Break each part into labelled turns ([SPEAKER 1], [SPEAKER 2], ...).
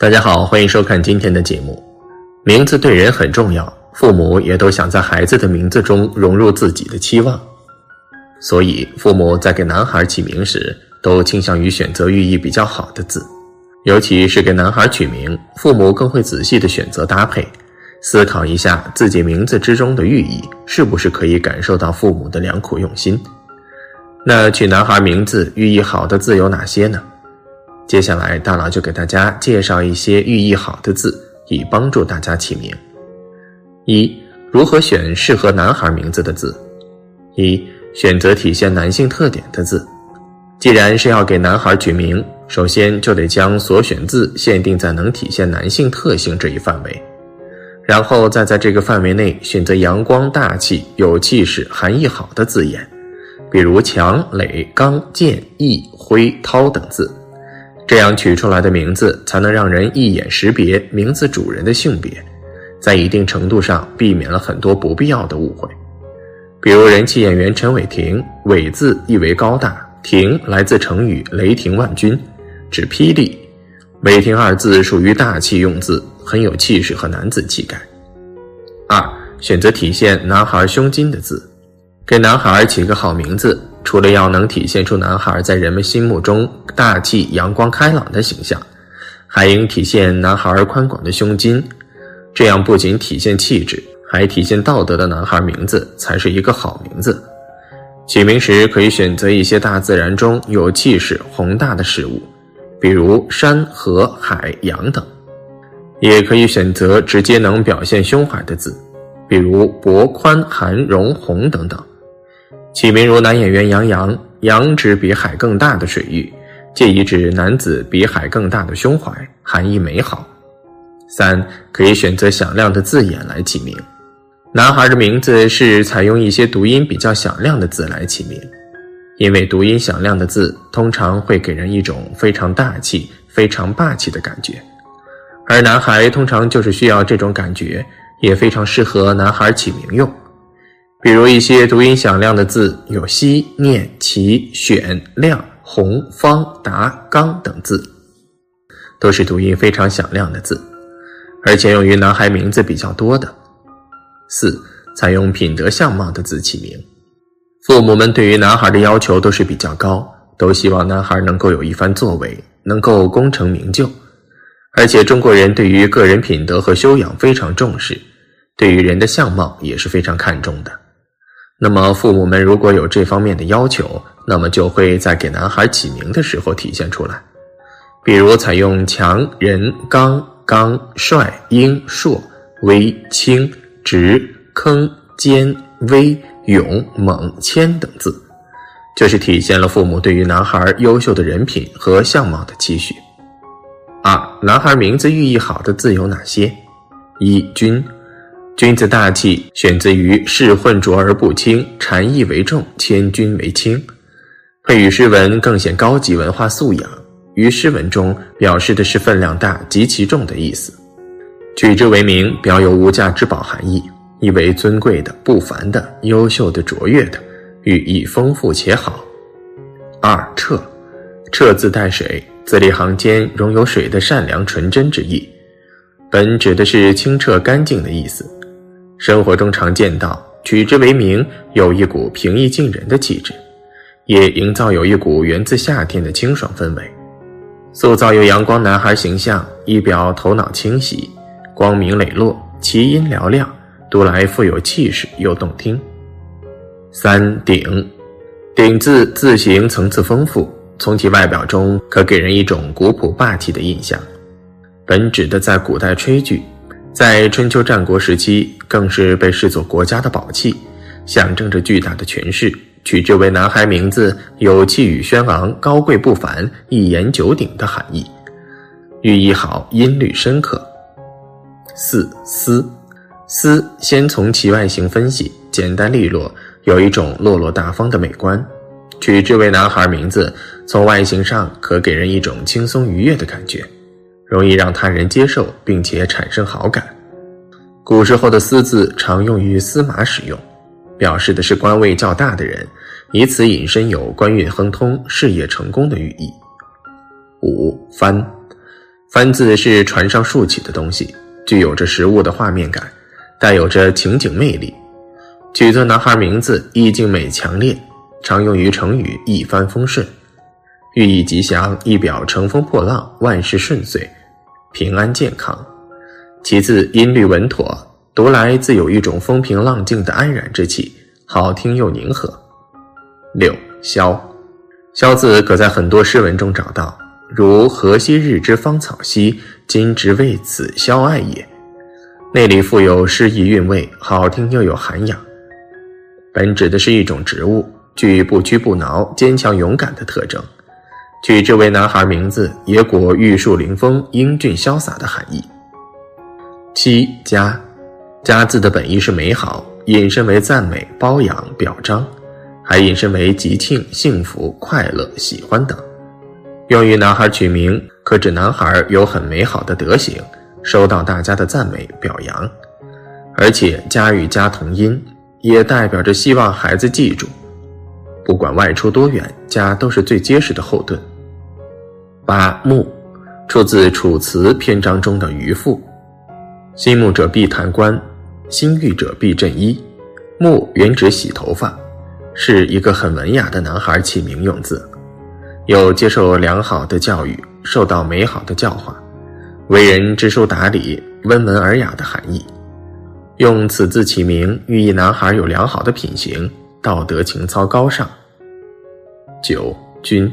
[SPEAKER 1] 大家好，欢迎收看今天的节目。名字对人很重要，父母也都想在孩子的名字中融入自己的期望，所以父母在给男孩起名时，都倾向于选择寓意比较好的字。尤其是给男孩取名，父母更会仔细的选择搭配，思考一下自己名字之中的寓意是不是可以感受到父母的良苦用心。那取男孩名字寓意好的字有哪些呢？接下来，大佬就给大家介绍一些寓意好的字，以帮助大家起名。一、如何选适合男孩名字的字？一、选择体现男性特点的字。既然是要给男孩取名，首先就得将所选字限定在能体现男性特性这一范围，然后再在这个范围内选择阳光、大气、有气势、含义好的字眼，比如强、磊、刚、健、毅、辉、涛等字。这样取出来的名字才能让人一眼识别名字主人的性别，在一定程度上避免了很多不必要的误会。比如人气演员陈伟霆，伟字意为高大，霆来自成语雷霆万钧，指霹雳。伟霆二字属于大气用字，很有气势和男子气概。二，选择体现男孩胸襟的字，给男孩起个好名字。除了要能体现出男孩在人们心目中大气、阳光、开朗的形象，还应体现男孩宽广的胸襟。这样不仅体现气质，还体现道德的男孩名字才是一个好名字。起名时可以选择一些大自然中有气势、宏大的事物，比如山河海洋等；也可以选择直接能表现胸怀的字，比如博宽涵容宏等等。起名如男演员杨洋，洋指比海更大的水域，借以指男子比海更大的胸怀，含义美好。三可以选择响亮的字眼来起名，男孩的名字是采用一些读音比较响亮的字来起名，因为读音响亮的字通常会给人一种非常大气、非常霸气的感觉，而男孩通常就是需要这种感觉，也非常适合男孩起名用。比如一些读音响亮的字，有西、念、齐、选、亮、红、方、达、刚等字，都是读音非常响亮的字，而且用于男孩名字比较多的。四、采用品德相貌的字起名。父母们对于男孩的要求都是比较高，都希望男孩能够有一番作为，能够功成名就。而且中国人对于个人品德和修养非常重视，对于人的相貌也是非常看重的。那么，父母们如果有这方面的要求，那么就会在给男孩起名的时候体现出来。比如，采用强、仁、刚、刚、帅、英、硕、威、清、直、铿、坚、威、勇、猛、谦等字，就是体现了父母对于男孩优秀的人品和相貌的期许。二、男孩名字寓意好的字有哪些？一、君。君子大气，选自于仕混浊而不清，禅意为重，谦君为轻。配语诗文更显高级文化素养。于诗文中表示的是分量大、极其重的意思。取之为名，表有无价之宝含义，意为尊贵的、不凡的、优秀的、卓越的，寓意丰富且好。二澈，澈字带水，字里行间融有水的善良纯真之意，本指的是清澈干净的意思。生活中常见到，取之为名，有一股平易近人的气质，也营造有一股源自夏天的清爽氛围，塑造有阳光男孩形象，以表头脑清晰、光明磊落、奇音嘹亮，读来富有气势又动听。三鼎，鼎字字形层次丰富，从其外表中可给人一种古朴霸气的印象，本指的在古代炊具。在春秋战国时期，更是被视作国家的宝器，象征着巨大的权势。取之为男孩名字，有气宇轩昂、高贵不凡、一言九鼎的含义，寓意好，音律深刻。四思，思先从其外形分析，简单利落，有一种落落大方的美观。取之为男孩名字，从外形上可给人一种轻松愉悦的感觉。容易让他人接受，并且产生好感。古时候的“司”字常用于司马使用，表示的是官位较大的人，以此引申有官运亨通、事业成功的寓意。五帆，帆字是船上竖起的东西，具有着实物的画面感，带有着情景魅力。取作男孩名字，意境美强烈，常用于成语“一帆风顺”，寓意吉祥，意表乘风破浪，万事顺遂，平安健康。其次，音律稳妥，读来自有一种风平浪静的安然之气，好听又宁和。六萧，萧字可在很多诗文中找到，如“何夕日之芳草兮，今直为此萧艾也”，内里富有诗意韵味，好听又有涵养。本指的是一种植物，具不屈不挠、坚强勇敢的特征，取这位男孩名字，也果玉树临风、英俊潇洒的含义。七家，家字的本意是美好，引申为赞美、褒扬、表彰，还引申为吉庆、幸福、快乐、喜欢等。用于男孩取名，可指男孩有很美好的德行，受到大家的赞美表扬，而且家与家同音。也代表着希望孩子记住，不管外出多远，家都是最结实的后盾。八木，出自《楚辞》篇章中的渔父：“心木者必弹冠，心欲者必振衣。”木原指洗头发，是一个很文雅的男孩起名用字，有接受良好的教育、受到美好的教化、为人知书达理、温文尔雅的含义。用此字起名，寓意男孩有良好的品行，道德情操高尚。九君，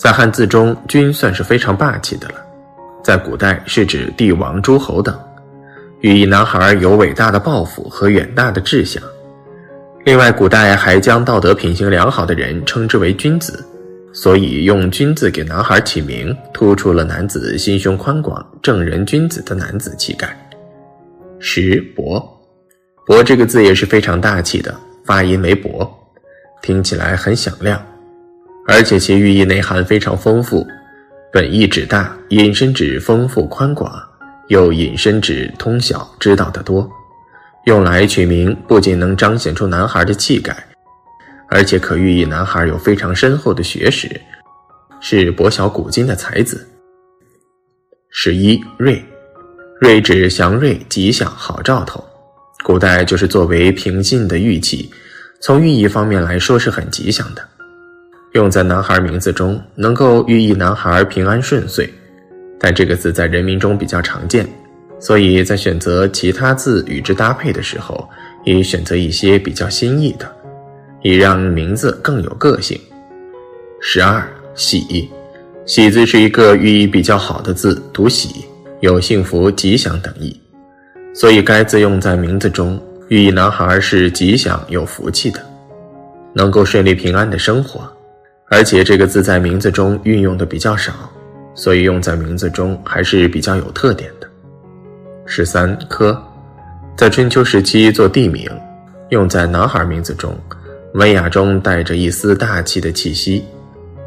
[SPEAKER 1] 在汉字中，君算是非常霸气的了，在古代是指帝王、诸侯等，寓意男孩有伟大的抱负和远大的志向。另外，古代还将道德品行良好的人称之为君子，所以用君字给男孩起名，突出了男子心胸宽广、正人君子的男子气概。十伯，伯这个字也是非常大气的，发音为伯，听起来很响亮，而且其寓意内涵非常丰富，本意指大，引申指丰富宽广，又引申指通晓知道的多，用来取名不仅能彰显出男孩的气概，而且可寓意男孩有非常深厚的学识，是博晓古今的才子。十一瑞。瑞指祥瑞、吉祥、好兆头，古代就是作为平信的玉器，从寓意方面来说是很吉祥的。用在男孩名字中，能够寓意男孩平安顺遂。但这个字在人民中比较常见，所以在选择其他字与之搭配的时候，也选择一些比较新意的，以让名字更有个性。十二喜，喜字是一个寓意比较好的字，读喜。有幸福、吉祥等意，所以该字用在名字中，寓意男孩是吉祥、有福气的，能够顺利平安的生活。而且这个字在名字中运用的比较少，所以用在名字中还是比较有特点的。十三科，在春秋时期做地名，用在男孩名字中，文雅中带着一丝大气的气息，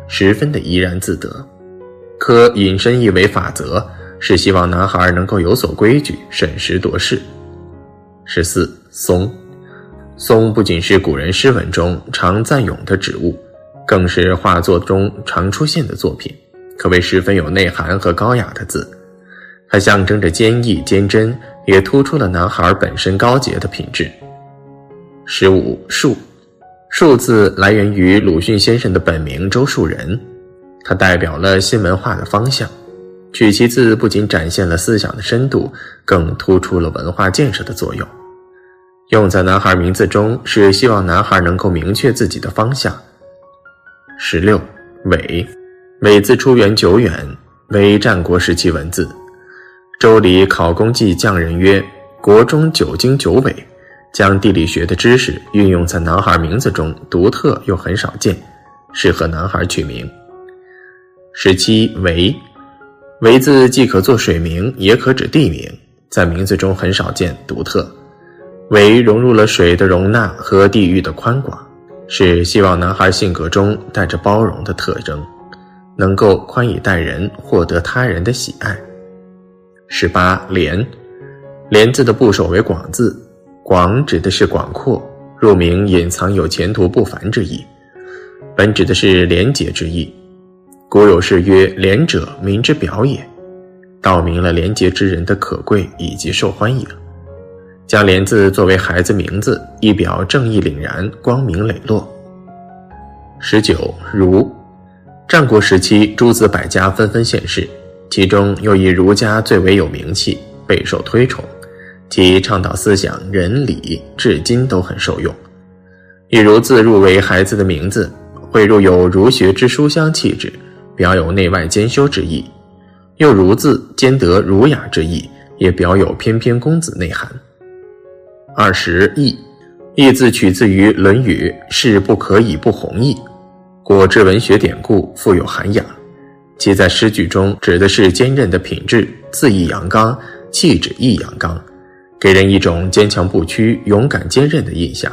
[SPEAKER 1] 十分的怡然自得。科引申意为法则。是希望男孩能够有所规矩，审时度势。十四松，松不仅是古人诗文中常赞咏的植物，更是画作中常出现的作品，可谓十分有内涵和高雅的字。它象征着坚毅坚贞，也突出了男孩本身高洁的品质。十五树，树字来源于鲁迅先生的本名周树人，它代表了新文化的方向。取其字不仅展现了思想的深度，更突出了文化建设的作用。用在男孩名字中，是希望男孩能够明确自己的方向。十六，纬，纬字出源久远，为战国时期文字。周礼考工记匠人曰：“国中九经九纬。”将地理学的知识运用在男孩名字中，独特又很少见，适合男孩取名。十七，维。维字既可做水名，也可指地名，在名字中很少见，独特。维融入了水的容纳和地域的宽广，是希望男孩性格中带着包容的特征，能够宽以待人，获得他人的喜爱。十八廉，廉字的部首为广字，广指的是广阔，入名隐藏有前途不凡之意，本指的是廉洁之意。古有诗曰：“廉者，民之表也。”道明了廉洁之人的可贵以及受欢迎。将莲字作为孩子名字，一表正义凛然、光明磊落。十九儒，战国时期诸子百家纷纷现世，其中又以儒家最为有名气，备受推崇。其倡导思想仁礼，至今都很受用。以儒字入为孩子的名字，会入有儒学之书香气质，表有内外兼修之意；又儒字兼得儒雅之意，也表有翩翩公子内涵。二十义，义字取自于《论语》，是不可以不弘毅。果之文学典故，富有涵养。其在诗句中指的是坚韧的品质，字义阳刚，气质亦阳刚，给人一种坚强不屈、勇敢坚韧的印象，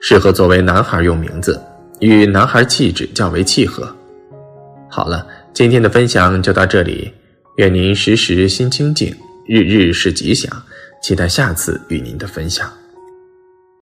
[SPEAKER 1] 适合作为男孩用名字，与男孩气质较为契合。好了，今天的分享就到这里，愿您时时心清静，日日是吉祥。期待下次与您的分享。